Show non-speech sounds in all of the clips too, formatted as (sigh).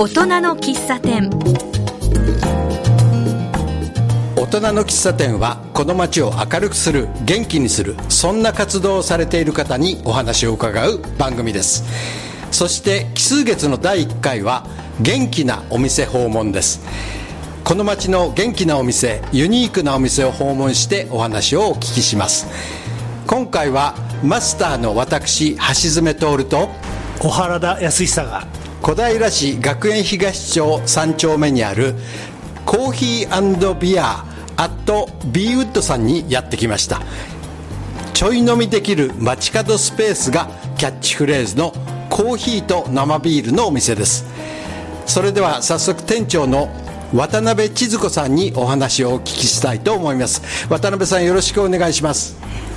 大人の喫茶店。大人の喫茶店はこの街を明るくする元気にするそんな活動をされている方にお話を伺う番組です。そして奇数月の第1回は元気なお店訪問です。この街の元気なお店ユニークなお店を訪問してお話をお聞きします。今回はマスターの私橋爪徹と小原田康久が小平市学園東町3丁目にあるコーヒービアアットビーウッドさんにやってきました。ちょい飲みできる街角スペースがキャッチフレーズのコーヒーと生ビールのお店です。それでは早速店長の渡辺千鶴子さんにお話をお聞きしたいと思います。渡辺さんよろしくお願いします。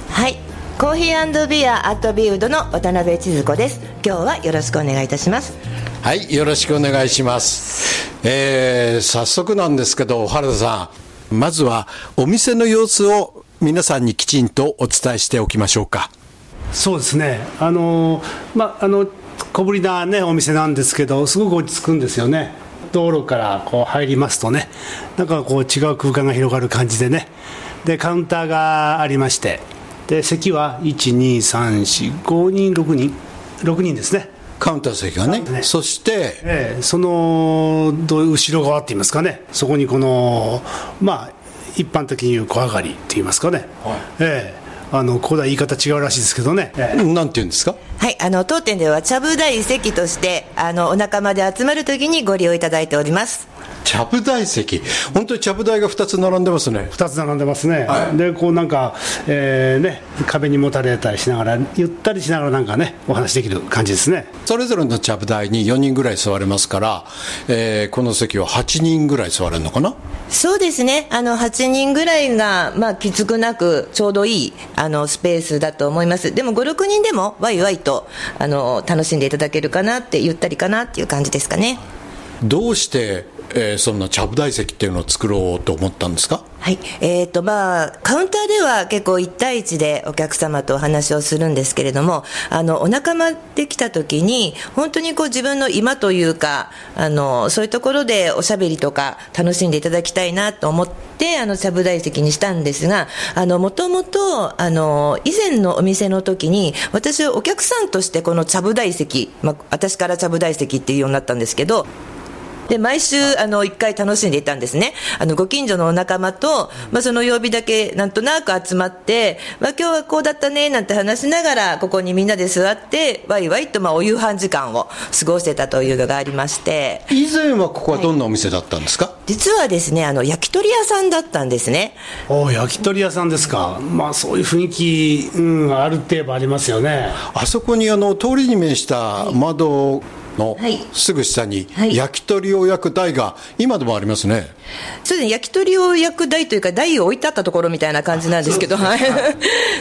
はい。コーヒービアアットビーウッドの渡辺千鶴子です。今日はよろしくお願いいたします。はいよろしくお願いします。えー、早速なんですけど原田さんまずはお店の様子を皆さんにきちんとお伝えしておきましょうか。そうですね。あのまああの小ぶりなねお店なんですけどすごく落ち着くんですよね。道路からこう入りますとね。なんかこう違う空間が広がる感じでね。でカウンターがありまして。で席は12345人6人。6人ですね。カウンター席がね、ね。そして、ええ、その後ろ側って言いますかね、そこにこの、まあ、一般的に言う小上がりって言いますかね、はい、ええあのここでは言い方違うらしいですけどね、ええ、なんて言うんですか？はいあの当店ではちゃぶ台席としてあのお仲間で集まるときにご利用いただいておりますちゃぶ台席、本当にちゃぶ台が2つ並んでますね。2つ並んでますね、はい、でこうなんか、えーね、壁にもたれたりしながら、ゆったりしながらなんかね、お話できる感じですね。それぞれのちゃぶ台に4人ぐらい座れますから、えー、この席は8人ぐらい座れるのかな？そうですね、あの8人ぐらいが、まあ、きつくなく、ちょうどいいあのスペースだと思います、でも5、6人でもわいわいとあの楽しんでいただけるかなって、ゆったりかなっていう感じですかね。どうしてえー、そんなちゃぶ台席っていうのを作ろうと思ったんですか？はい、えーとまあ、カウンターでは結構1対1でお客様とお話をするんですけれども、あのお仲間で来た時に、本当にこう自分の今というかあの、そういうところでおしゃべりとか楽しんでいただきたいなと思って、あのちゃぶ台席にしたんですが、もともと以前のお店の時に、私はお客さんとしてこのちゃぶ台席、まあ、私からちゃぶ台席っていうようになったんですけど、で毎週あの1回楽しんでいたんですね。あのご近所のお仲間と、まあ、その曜日だけなんとなく集まって、まあ、今日はこうだったねなんて話しながらここにみんなで座ってわいわいとまあお夕飯時間を過ごしてたというのがありまして。以前はここはどんなお店だったんですか、はい、実はですねあの焼き鳥屋さんだったんですね。お焼き鳥屋さんですか。まあそういう雰囲気、うん、ある程度ありますよね。あそこにあの通りに面した窓、はいのすぐ下に焼き鳥を焼く台が今でもありますね、そうですね。焼き鳥を焼く台というか台を置いてあったところみたいな感じなんですけど。はい。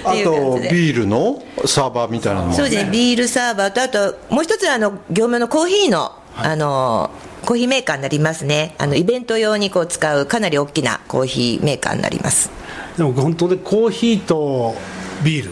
あとビールのサーバーみたいなのそうですね。ビールサーバーとあともう一つあの業務のコーヒーの、あのコーヒーメーカーになりますね。あのイベント用にこう使うかなり大きなコーヒーメーカーになります。でも本当にコーヒーとビール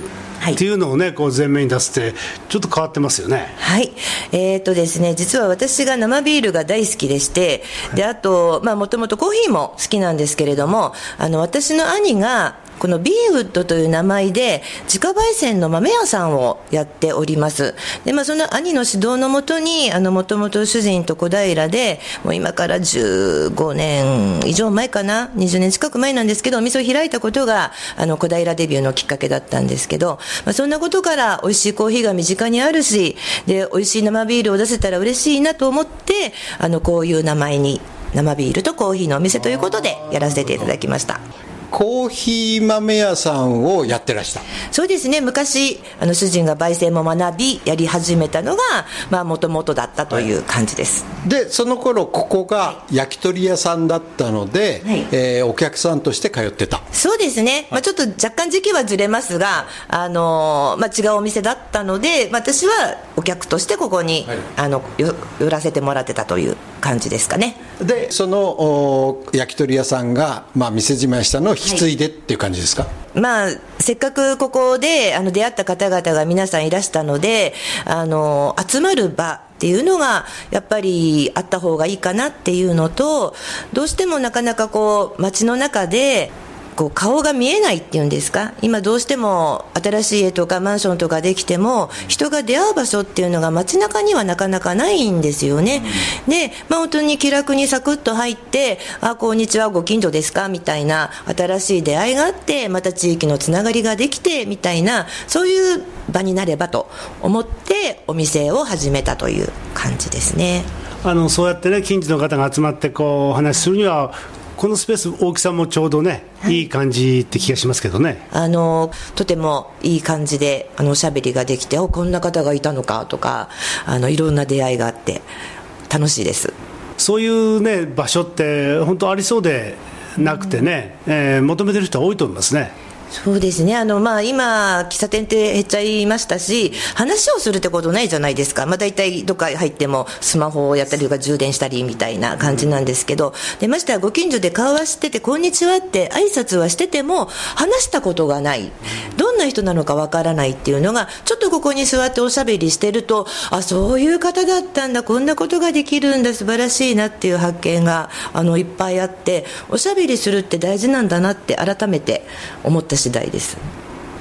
っていうのをねこう前面に出すってちょっと変わってますよね。はい。えーとですね実は私が生ビールが大好きでして、であともともとコーヒーも好きなんですけれどもあの私の兄がこのビーウッドという名前で自家焙煎の豆屋さんをやっておりますで、まあ、その兄の指導のもとにもともと主人と小平でもう今から15年以上前かな20年近く前なんですけどお店を開いたことがあの小平デビューのきっかけだったんですけど、まあ、そんなことから美味しいコーヒーが身近にあるしで美味しい生ビールを出せたら嬉しいなと思ってあのこういう名前に生ビールとコーヒーのお店ということでやらせていただきました。コーヒー豆屋さんをやってらした。そうですね。昔あの主人が焙煎も学びやり始めたのがもともとだったという感じです、はい、でその頃ここが焼き鳥屋さんだったので、はい、えー、お客さんとして通ってた。そうですね、まあ、ちょっと若干時期はずれますが、あのまあ、違うお店だったので私はお客としてここに、はい、あの寄らせてもらってたという感じですかねでその焼き鳥屋さんが、まあ、店じまいしたのを引き継いでっていう感じですか、はい、まあ、せっかくここであの出会った方々が皆さんいらしたので、あの集まる場っていうのがやっぱりあった方がいいかなっていうのとどうしてもなかなかこう街の中でこう顔が見えないっていうんですか？今どうしても新しい家とかマンションとかできても人が出会う場所っていうのが街中にはなかなかないんですよね、うん、で、まあ、本当に気楽にサクッと入ってあこんにちはご近所ですか？みたいな新しい出会いがあってまた地域のつながりができてみたいなそういう場になればと思ってお店を始めたという感じですね。あのそうやってね近所の方が集まってこうお話しするにはこのスペース大きさもちょうどね、はい、いい感じって気がしますけどね。あのとてもいい感じであのおしゃべりができておこんな方がいたのかとかあのいろんな出会いがあって楽しいです。そういうね場所って本当ありそうでなくてね、うん、えー、求めてる人は多いと思いますねそうですね。あの、まあ、今、喫茶店って減っちゃいましたし、話をするってことないじゃないですか。まあ、大体どっか入ってもスマホをやったりとか充電したりみたいな感じなんですけど、で、ましてはご近所で顔はしてて、こんにちはって挨拶はしてても、話したことがない。どんな人なのかわからないっていうのが、ちょっとここに座っておしゃべりしてると、あ、そういう方だったんだ、こんなことができるんだ、素晴らしいなっていう発見が、あの、いっぱいあって、おしゃべりするって大事なんだなって改めて思った次第です。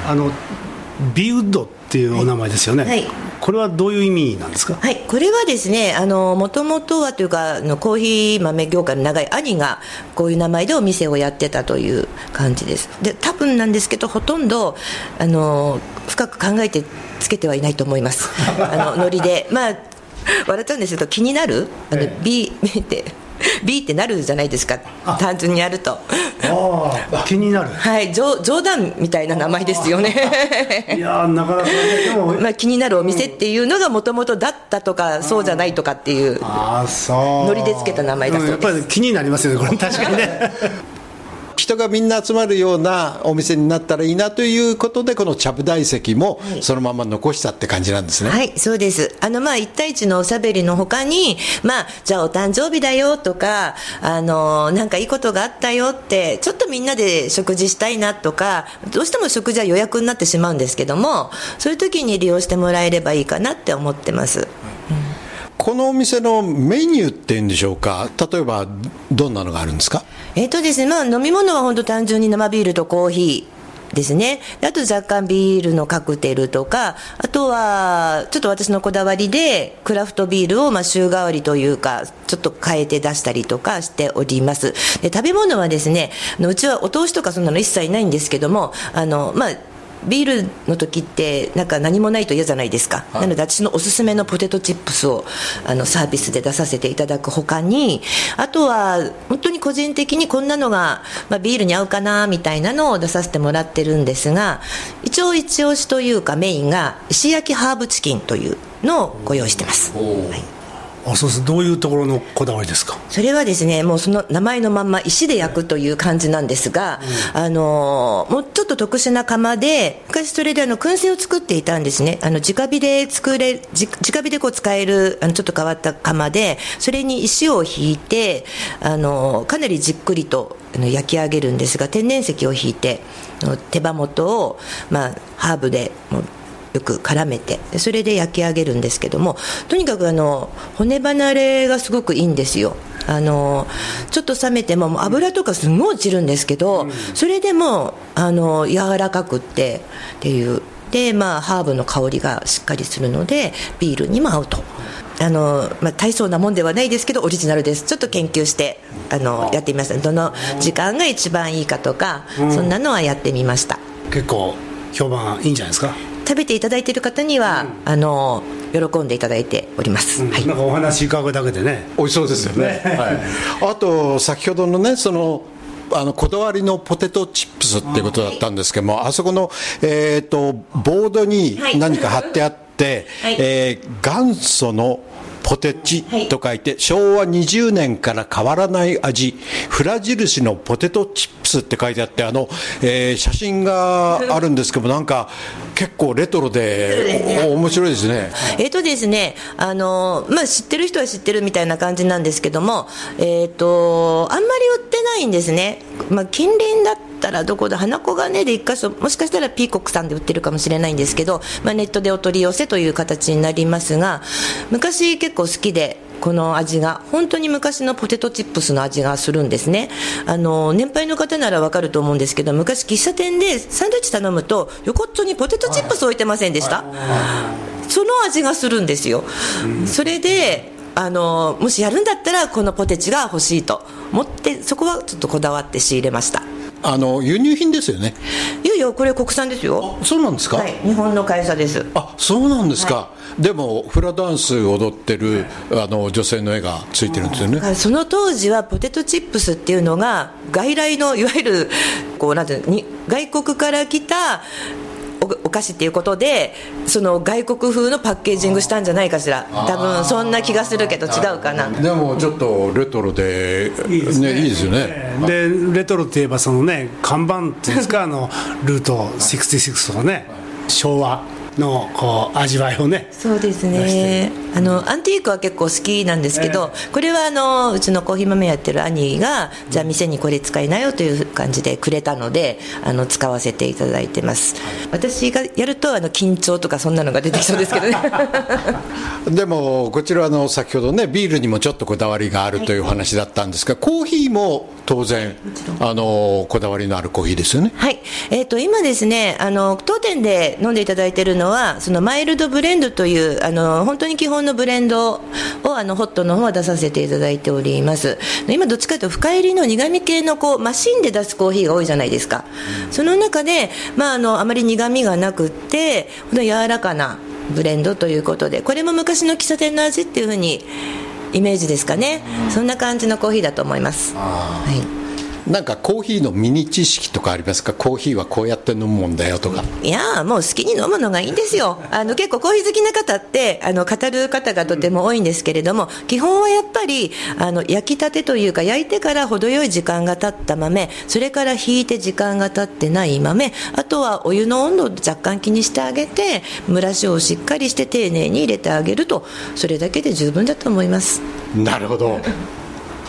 あのビウッドっていうお名前ですよね、はい、これはどういう意味なんですか？はい。これはですねもともとはというかあのコーヒー豆業界の長い兄がこういう名前でお店をやってたという感じです。で多分なんですけどほとんどあの深く考えてつけてはいないと思います。あのノリで。まあ笑ったんですけど気になるあの、ええ、B って (laughs) B ってなるじゃないですか。単純にやると。あ気になる。はい。冗冗談みたいな名前ですよね。(laughs) いやなかなか、ね、でも、(laughs) まあ、気になるお店っていうのがもともとだったとかそうじゃないとかっていうあそう。ノリでつけた名前だそうです、やっぱり気になりますよねこれ。確かにね人がみんな集まるようなお店になったらいいなということでこのちゃぶ台席もそのまま残したって感じなんですね。はいそうです。あのまあ1対1のおしゃべりのほかにまあじゃあお誕生日だよとかあのなんかいいことがあったよってちょっとみんなで食事したいなとかどうしても食事は予約になってしまうんですけどもそういう時に利用してもらえればいいかなって思ってます、うんこのお店のメニューっていうんでしょうか、例えばどんなのがあるんですか？えっ、とですね、まあ、飲み物は本当単純に生ビールとコーヒー。ですね。あと若干ビールのカクテルとか、あとは、ちょっと私のこだわりで、クラフトビールをまあ週替わりというか、ちょっと変えて出したりとかしております。で、食べ物はですね、うちはお通しとかそんなの一切ないんですけども、あの、まあ、ビールの時ってなんか何もないと嫌じゃないですか、はい、なので私のおすすめのポテトチップスをあのサービスで出させていただくほかにあとは本当に個人的にこんなのが、まあ、ビールに合うかなみたいなのを出させてもらってるんですが一応一押しというかメインが石焼きハーブチキンというのをご用意してます、はいあそうです。どういうところのこだわりですか？それはですねもうその名前のまんま石で焼くという感じなんですが、うん、あのもうちょっと特殊な窯で昔それであの燻製を作っていたんですね。あの直火で作れ直火でこう使えるあのちょっと変わった窯でそれに石を引いてあのかなりじっくりと焼き上げるんですが天然石を引いて手羽元を、まあ、ハーブでもうよく絡めて。それで焼き上げるんですけどもとにかくあの骨離れがすごくいいんですよ。あのちょっと冷めても油とかすごい落ちるんですけど、それでもあの柔らかくってっていう。でまあハーブの香りがしっかりするのでビールにも合うと。あのまあ、大層なもんではないですけどオリジナルです。ちょっと研究してあのやってみました。どの時間が一番いいかとか、そんなのはやってみました。結構評判いいんじゃないですか？食べていただいている方には、うん、あの喜んでいただいております、うん、はい、なんかお話伺うだけでね。美味しそうですよね、はい、あと先ほどのねそのあのこだわりのポテトチップスっていうことだったんですけども、あそこの、えーと、ボードに何か貼ってあって、はい、えー、元祖のポテチと書いて、昭和20年から変わらない味、フラ印のポテトチップスって書いてあって、あの、えー、写真があるんですけども、なんか、結構レトロで、面白いですね。えっ、とですね、あの、まあ、知ってる人は知ってるみたいな感じなんですけども、えっ、ー、と、あんまり売ってないんですね。まあ、近隣だっったらどこだ花子がねで1箇所もしかしたらピーコックさんで売ってるかもしれないんですけど、まあ、ネットでお取り寄せという形になりますが昔結構好きでこの味が本当に昔のポテトチップスの味がするんですね。あの年配の方ならわかると思うんですけど昔喫茶店でサンドイッチ頼むと横っちょにポテトチップス置いてませんでした、その味がするんですよ、それであのもしやるんだったらこのポテチが欲しいと思ってそこはちょっとこだわって仕入れました。あの輸入品ですよね。いやいやこれ国産ですよ。そうなんですか、はい、日本の会社です。あそうなんですか、はい、でもフラダンス踊ってるあの女性の絵がついてるんですよね。その当時はポテトチップスっていうのが外来のいわゆるこうなんてに外国から来たお菓子っていうことでその外国風のパッケージングしたんじゃないかしら。多分そんな気がするけど違うかな。でもちょっとレトロでいいですね、ね、いいですよね。でレトロっていえばそのね看板っていうんですか？あのルート66とかね昭和のこう味わいをねそうですね。あのアンティークは結構好きなんですけど、えー、これはあのうちのコーヒー豆やってる兄がじゃあ店にこれ使いなよという感じでくれたのであの使わせていただいてます。私がやるとあの緊張とかそんなのが出てきそうですけどね。(laughs) でもこちらの先ほどねビールにもちょっとこだわりがあるという話だったんですが、はい、コーヒーも当然あのこだわりのあるコーヒーですよね。はい、えーと、今ですねあの当店で飲んでいただいているのはそのマイルドブレンドというあの本当に基本のブレンドをあのホットの方は出させていただいております。今どっちかというと深入りの苦味系のこうマシンで出すコーヒーが多いじゃないですか、うん、その中で、まあ、あのあまり苦味がなくって柔らかなブレンドということでこれも昔の喫茶店の味っていうふうにイメージですかね、うん、そんな感じのコーヒーだと思います。はいなんかコーヒーのミニ知識とかありますか？コーヒーはこうやって飲むもんだよとか。いやもう好きに飲むのがいいんですよ。あの結構コーヒー好きな方ってあの語る方がとても多いんですけれども、基本はやっぱりあの焼きたてというか焼いてから程よい時間が経った豆それから引いて時間が経ってない豆あとはお湯の温度を若干気にしてあげて蒸らしをしっかりして丁寧に入れてあげるとそれだけで十分だと思います。なるほど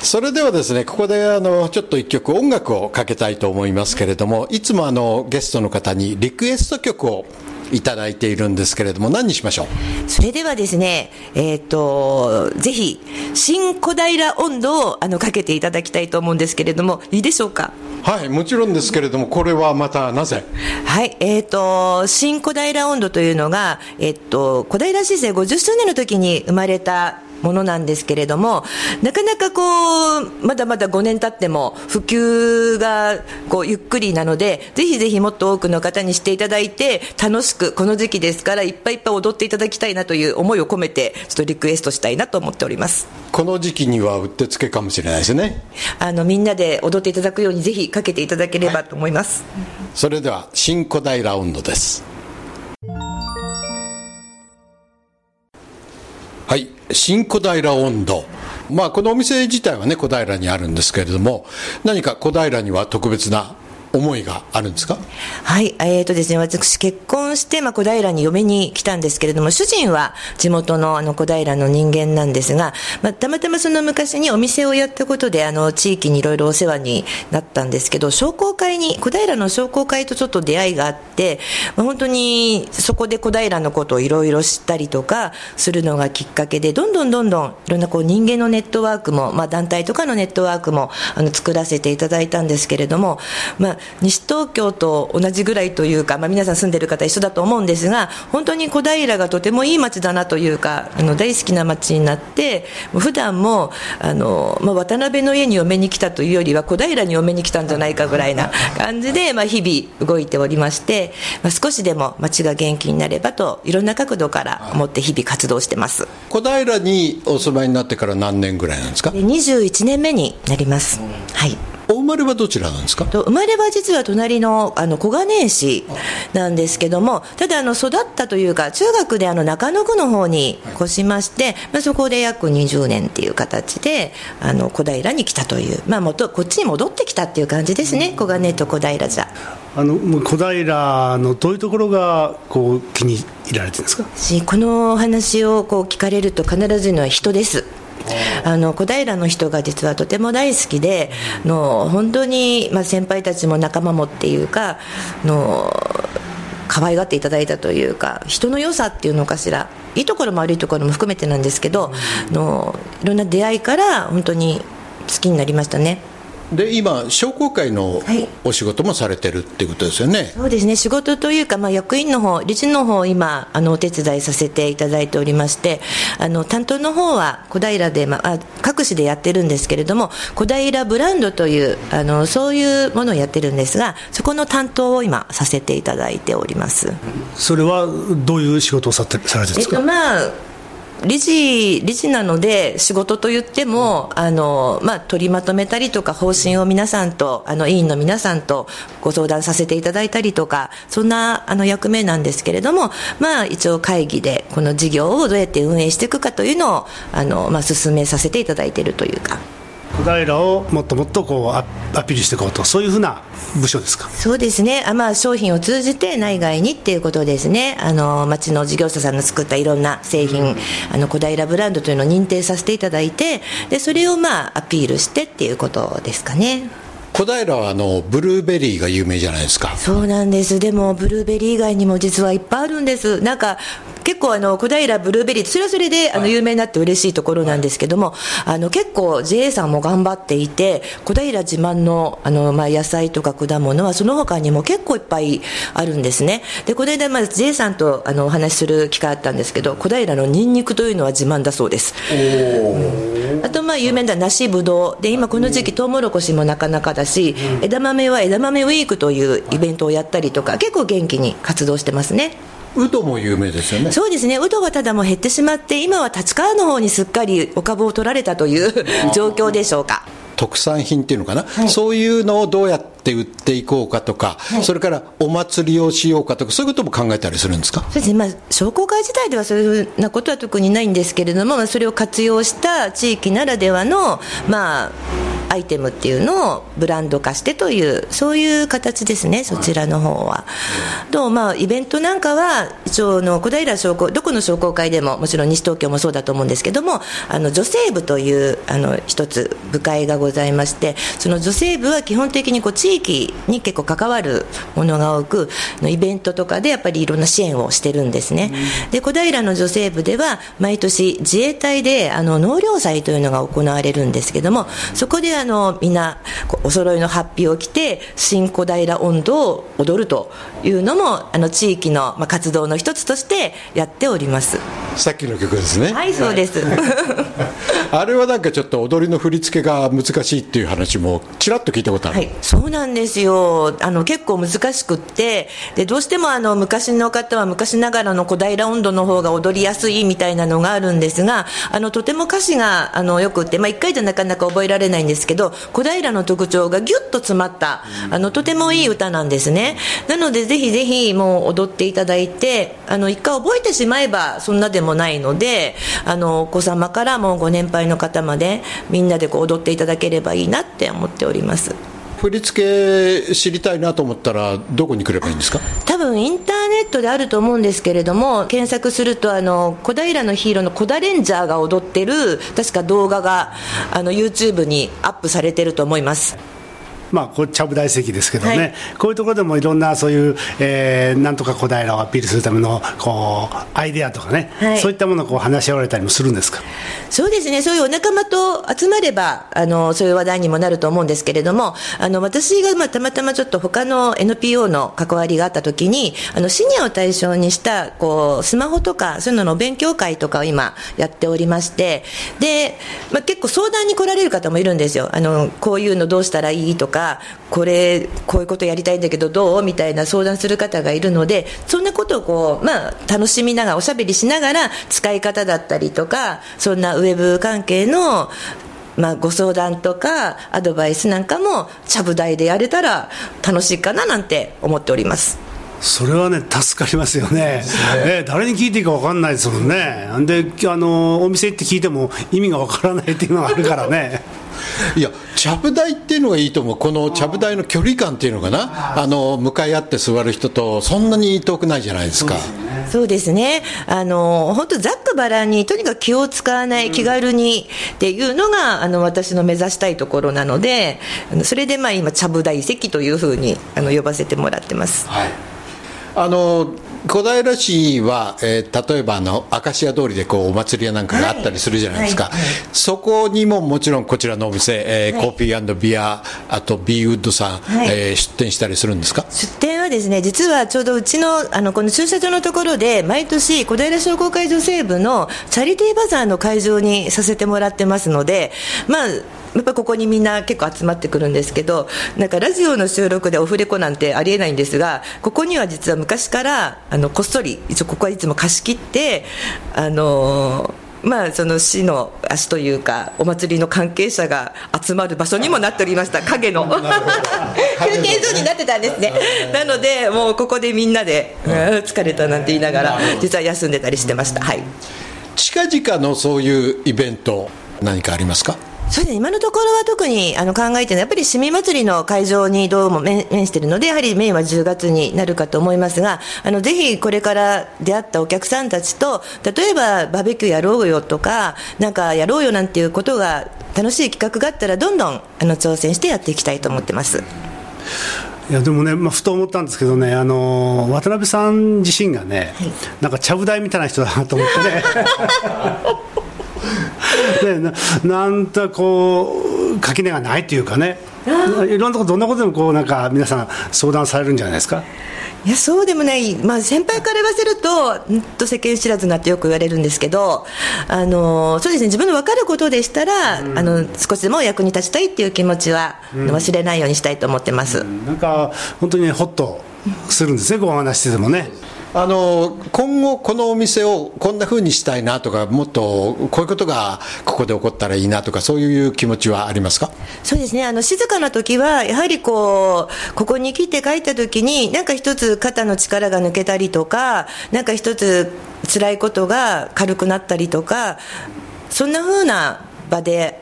それではですねここであのちょっと一曲音楽をかけたいと思いますけれどもいつもあのゲストの方にリクエスト曲をいただいているんですけれども何にしましょう？それではですねえっ、ー、とぜひ新小平温度をあのかけていただきたいと思うんですけれどもいいでしょうか？はいもちろんですけれどもこれはまたなぜ？はいえっ、ー、と新小平温度というのがえっ、ー、と小平市政50周年の時に生まれたものなんですけれどもなかなかこうまだまだ5年経っても普及がこうゆっくりなのでぜひぜひもっと多くの方にしていただいて楽しくこの時期ですからいっぱいいっぱい踊っていただきたいなという思いを込めてちょっとリクエストしたいなと思っております。この時期にはうってつけかもしれないですね。あのみんなで踊っていただくようにぜひかけていただければと思います、はい、それでは新小平温度です新小平温度。まあこのお店自体はね小平にあるんですけれども何か小平には特別な思いがあるんですか？はい、えーとですね、私結婚して、まあ、小平に嫁に来たんですけれども、主人は地元のあの小平の人間なんですが、まあ、たまたまその昔にお店をやったことで、あの、地域にいろいろお世話になったんですけど、商工会に、小平の商工会とちょっと出会いがあって、まあ、本当にそこで小平のことをいろいろ知ったりとかするのがきっかけで、どんどんどんどんいろんなこう人間のネットワークも、まあ、団体とかのネットワークもあの作らせていただいたんですけれども、まあ、西東京と同じぐらいというか、まあ、皆さん住んでる方一緒だと思うんですが本当に小平がとてもいい街だなというかあの大好きな街になって普段もあの、まあ、渡辺の家に嫁に来たというよりは小平に嫁に来たんじゃないかぐらいな感じで、まあ、日々動いておりまして、まあ、少しでも街が元気になればといろんな角度から思って日々活動してます。小平にお住まいになってから何年ぐらいなんですか？21年目になります、はいお生まれはどちらなんですか？生まれは実は隣のあの小金井市なんですけどもただあの育ったというか中学であの中野区の方に越しまして、まあ、そこで約20年っていう形であの小平に来たという、まあ、元こっちに戻ってきたっていう感じですね、小金井と小平じゃあの小平のどういうところがこう気に入られてるんですか？この話をこう聞かれると必ず言うのは人ですあの小平の人が実はとても大好きでの本当に、まあ、先輩たちも仲間もっていうかの可愛がっていただいたというか人の良さっていうのかしらいいところも悪いところも含めてなんですけど、のいろんな出会いから本当に好きになりましたね。で今商工会のお仕事もされてるっていうことですよね、そうですね。仕事というか、まあ、役員の方理事の方今あのお手伝いさせていただいておりましてあの担当の方は小平で、まあ、各市でやってるんですけれども小平ブランドというあのそういうものをやってるんですがそこの担当を今させていただいております。それはどういう仕事をされてるんですか、えっとまあ理事理事なので仕事と言っても、あのまあ、取りまとめたりとか方針を皆さんとあの委員の皆さんとご相談させていただいたりとかそんなあの役目なんですけれども、まあ、一応会議でこの事業をどうやって運営していくかというのをあの、まあ、進めさせていただいているというか。小平をもっともっとこうアピールしていこうとそういうふうな部署ですか？そうですね。あ、まあ、商品を通じて内外にっていうことですね。あの町の事業者さんの作ったいろんな製品、あの小平ブランドというのを認定させていただいてでそれをまあアピールしてっていうことですかね。小平はあのブルーベリーが有名じゃないですか。そうなんです。でもブルーベリー以外にも実はいっぱいあるんです。なんか結構あの小平ブルーベリーそれはそれであの有名になって嬉しいところなんですけども、あの結構 JA さんも頑張っていて小平自慢のあの、まあ、野菜とか果物はその他にも結構いっぱいあるんですね。でこの間、まあ、JA さんとあのお話しする機会あったんですけど小平のニンニクというのは自慢だそうです。あとまあ有名な梨ぶどう。で今この時期トウモロコシもなかなかだし、枝豆は枝豆ウィークというイベントをやったりとか結構元気に活動してますねウドも有名ですよね。そうですね。ウドはただもう減ってしまって今は立川の方にすっかりお株を取られたという状況でしょうか。特産品っていうのかな、はい、そういうのをどうやって売っていこうかとか、はい、それからお祭りをしようかとか、そういうことも考えたりするんですか？そうですね、まあ、商工会自体ではそういうふうなことは特にないんですけれども、まあ、それを活用した地域ならではの、まあ、アイテムっていうのをブランド化してというそういう形ですね。そちらの方は、とまあイベントなんかは一応の小平商工どこの商工会でももちろん西東京もそうだと思うんですけどもあの女性部というあの一つ部会がございましてその女性部は基本的にこう地域に結構関わるものが多くイベントとかでやっぱりいろんな支援をしてるんですね、で小平の女性部では毎年自衛隊であの納涼祭というのが行われるんですけどもそこであのみんなお揃いのハッピーを着て新小平温度を踊るというのもあの地域の、まあ、活動の一つとしてやっております。さっきの曲ですね。はいそうです、(laughs) あれはなんかちょっと踊りの振り付けが難しいっていう話もちらっと聞いたことある、はい、そうなんですよ。あの結構難しくってでどうしてもあの昔の方は昔ながらの小平温度の方が踊りやすいみたいなのがあるんですがあのとても歌詞があのよくって、まあ、1回じゃなかなか覚えられないんですけど小平の特徴がぎゅっと詰まったあのとてもいい歌なんですね。なのでぜひぜひもう踊っていただいてあの1回覚えてしまえばそんなでもないのであのお子様からもご年配の方までみんなでこう踊っていただければいいなって思っております振り付け知りたいなと思ったらどこに来ればいいんですか？多分インターネットであると思うんですけれども検索するとあの小平のヒーローのコダレンジャーが踊ってる確か動画があの YouTube にアップされてると思います。まあ、こちゃぶ大席ですけどね、はい、こういうところでもいろんなそういう、えー、なんとか小平をアピールするためのこうアイデアとかね、はい、そういったものをこう話し合われたりもするんですか？そうですね、そういうお仲間と集まればあの、そういう話題にもなると思うんですけれども、あの私が、まあ、たまたまちょっと他の NPO の関わりがあったときに、あのシニアを対象にしたこうスマホとか、そういうのの勉強会とかを今、やっておりまして、でまあ、結構相談に来られる方もいるんですよ、あのこういうのどうしたらいいとか。かこれこういうことやりたいんだけどどう？みたいな相談する方がいるのでそんなことをこう、まあ、楽しみながらおしゃべりしながら使い方だったりとかそんなウェブ関係のまあ、ご相談とかアドバイスなんかもちゃぶ台でやれたら楽しいかななんて思っております。それはね助かりますよね。ね。誰に聞いていいか分かんないですもんね。であのお店行って聞いても意味が分からないっていうのがあるからねいや、ちゃぶ台っていうのがいいと思う、このちゃぶ台の距離感っていうのかな、あの向かい合って座る人と、そんなに遠くないじゃないですか。そうですね、あの本当、ざっくばらんに、とにかく気を使わない、気軽にっていうのが、あの私の目指したいところなので、それでまあ今、ちゃぶ台席というふうにあの呼ばせてもらってます。はい。あの小平市は、えー、例えばあの明石家通りでこうお祭りやなんかがあったりするじゃないですか、はい。はい。はい、そこにももちろんこちらのお店、えーコーピービアあとビーウッドさん、はい、えー、出店したりするんですか？出店はですね実はちょうどうちのあのこの駐車場のところで毎年小平商工会女性部のチャリティーバザーの会場にさせてもらってますのでまあやっぱここにみんな結構集まってくるんですけどなんかラジオの収録でオフレコなんてありえないんですがここには実は昔からあのこっそり一応ここはいつも貸し切ってあのまあ、その市の足というかお祭りの関係者が集まる場所にもなっておりました。影の。(laughs) 休憩所になってたんですね。なのでもうここでみんなで「疲れた」なんて言いながら実は休んでたりしてました。はい。近々のそういうイベント何かありますか？そうですね、今のところは特にあの考えてるのは、やっぱり市民祭りの会場にどうも面しているので、やはりメインは10月になるかと思いますが、あのぜひこれから出会ったお客さんたちと、例えばバーベキューやろうよとか、なんかやろうよなんていうことが、楽しい企画があったら、どんどんあの挑戦してやっていきたいと思ってます。いやでもね、まあ、ふと思ったんですけどね、あの渡辺さん自身がね、はい、なんかちゃぶ台みたいな人だなと思ってね。(laughs) (laughs) でななんとこう垣根がないというかね。いろんなことどんなことでもこうなんか皆さん相談されるんじゃないですか？いやそうでもない、まあ、先輩から言わせると、んと世間知らずなってよく言われるんですけど、あのそうですね、自分の分かることでしたら、うん、あの、少しでも役に立ちたいっていう気持ちは、うん、忘れないようにしたいと思ってます、うん、なんか、本当に、ね、ほっとするんですね、ごお話しててもね。あの今後、このお店をこんなふうにしたいなとか、もっとこういうことがここで起こったらいいなとか、そういう気持ちはありますか？そうですね、あの静かな時は、やはりこう、ここに来て帰った時に、なんか一つ肩の力が抜けたりとか、なんか一つ辛いことが軽くなったりとか、そんなふうな場で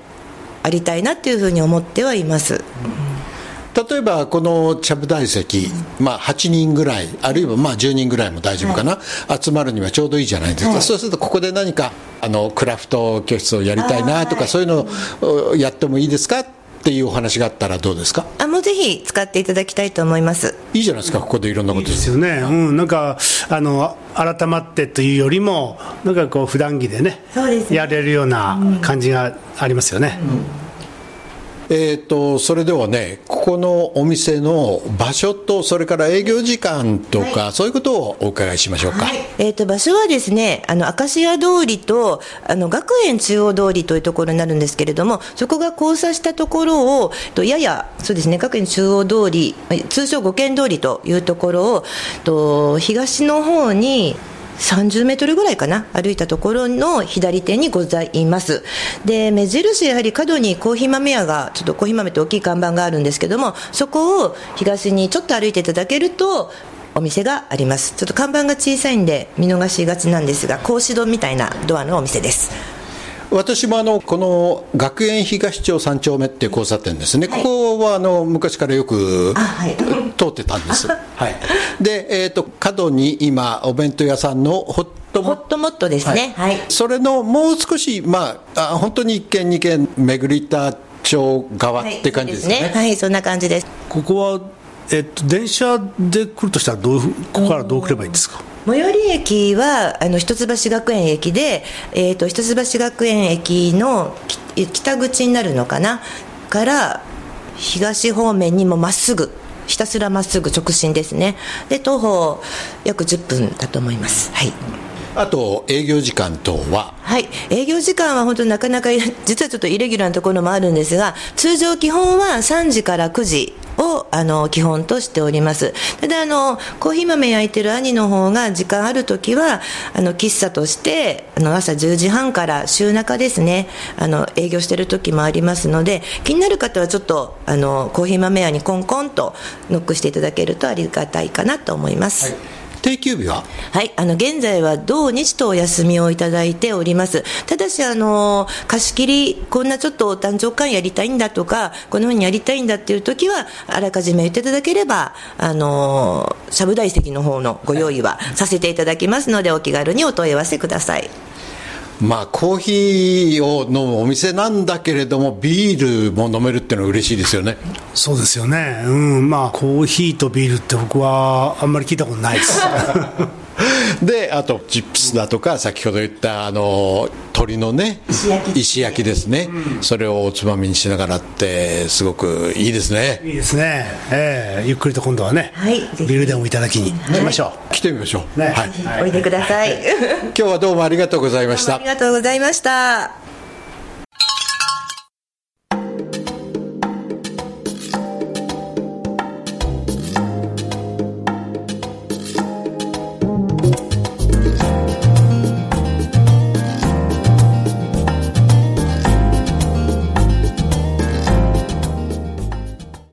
ありたいなっていうふうに思ってはいます。うん例えばこのちゃぶ台席、まあ、8人ぐらいあるいはまあ10人ぐらいも大丈夫かな、はい、集まるにはちょうどいいじゃないですか、はい、そうするとここで何かあのクラフト教室をやりたいなとか、そういうのをやってもいいですか？っていうお話があったらどうですか？あもうぜひ使っていただきたいと思います。いいじゃないですかここでいろんなこと。ですよね、うん、なんかあの改まってというよりもなんかこう普段着でねそうですやれるような感じがありますよね、うんえーと、それではね、ここのお店の場所と、それから営業時間とか、はい、そういうことをお伺いしましょうか、はい、えーと、場所はですね、あの明石家通りとあの学園中央通りというところになるんですけれども、そこが交差したところを、とややそうですね、学園中央通り、通称五軒通りというところを、と東の方に、30メートルぐらいかな歩いたところの左手にございます。で目印やはり角にコーヒー豆屋がちょっとコーヒー豆って大きい看板があるんですけどもそこを東にちょっと歩いていただけるとお店があります。ちょっと看板が小さいんで見逃しがちなんですが格子戸みたいなドアのお店です。私もあのこの学園東町3丁目っていう交差点ですね、はい、ここはあの昔からよく通ってたんです、(laughs) はい、で、えーと、角に今お弁当屋さんのホットモット。モットですね、はい、それのもう少しまああ本当に1軒2軒巡りた町側って感じですね、はい、そんな感じです。ここはえっと、電車で来るとしたらどうここからどう来ればいいんですか？最寄り駅はあの一橋学園駅で、えーと、一橋学園駅の北口になるのかなから東方面にもまっすぐひたすらまっすぐ直進ですね。で徒歩約10分だと思います。はい。あと営業時間等は？はい。営業時間は本当なかなか実はちょっとイレギュラーなところもあるんですが通常基本は3時から9時をあの基本としております。ただあのコーヒー豆焼いてる兄の方が時間ある時はあの喫茶としてあの朝10時半から週中ですねあの営業してる時もありますので気になる方はちょっとあのコーヒー豆屋にコンコンとノックしていただけるとありがたいかなと思います、はい。定休日は？はい、あの現在は土日とお休みをいただいております。ただし、あの貸し切り、こんなちょっと誕生会やりたいんだとか、このふうにやりたいんだっていう時は、あらかじめ言っていただければ、あのしゃぶ台席の方のご用意はさせていただきますので、お気軽にお問い合わせください。まあコーヒーを飲むお店なんだけれどもビールも飲めるっていうのは嬉しいですよね。そうですよね。うんまあコーヒーとビールって僕はあんまり聞いたことないです。(laughs) であとチップスだとか先ほど言ったあの鶏のね石焼き。ですね、それをおつまみにしながらってすごくいいですね。いいですね。ええ。ゆっくりと今度はね、はいビールでもいただきに。行きましょ来てみましょう、ね。はい、おいでください。今日はどうもありがとうございました。ありがとうございました。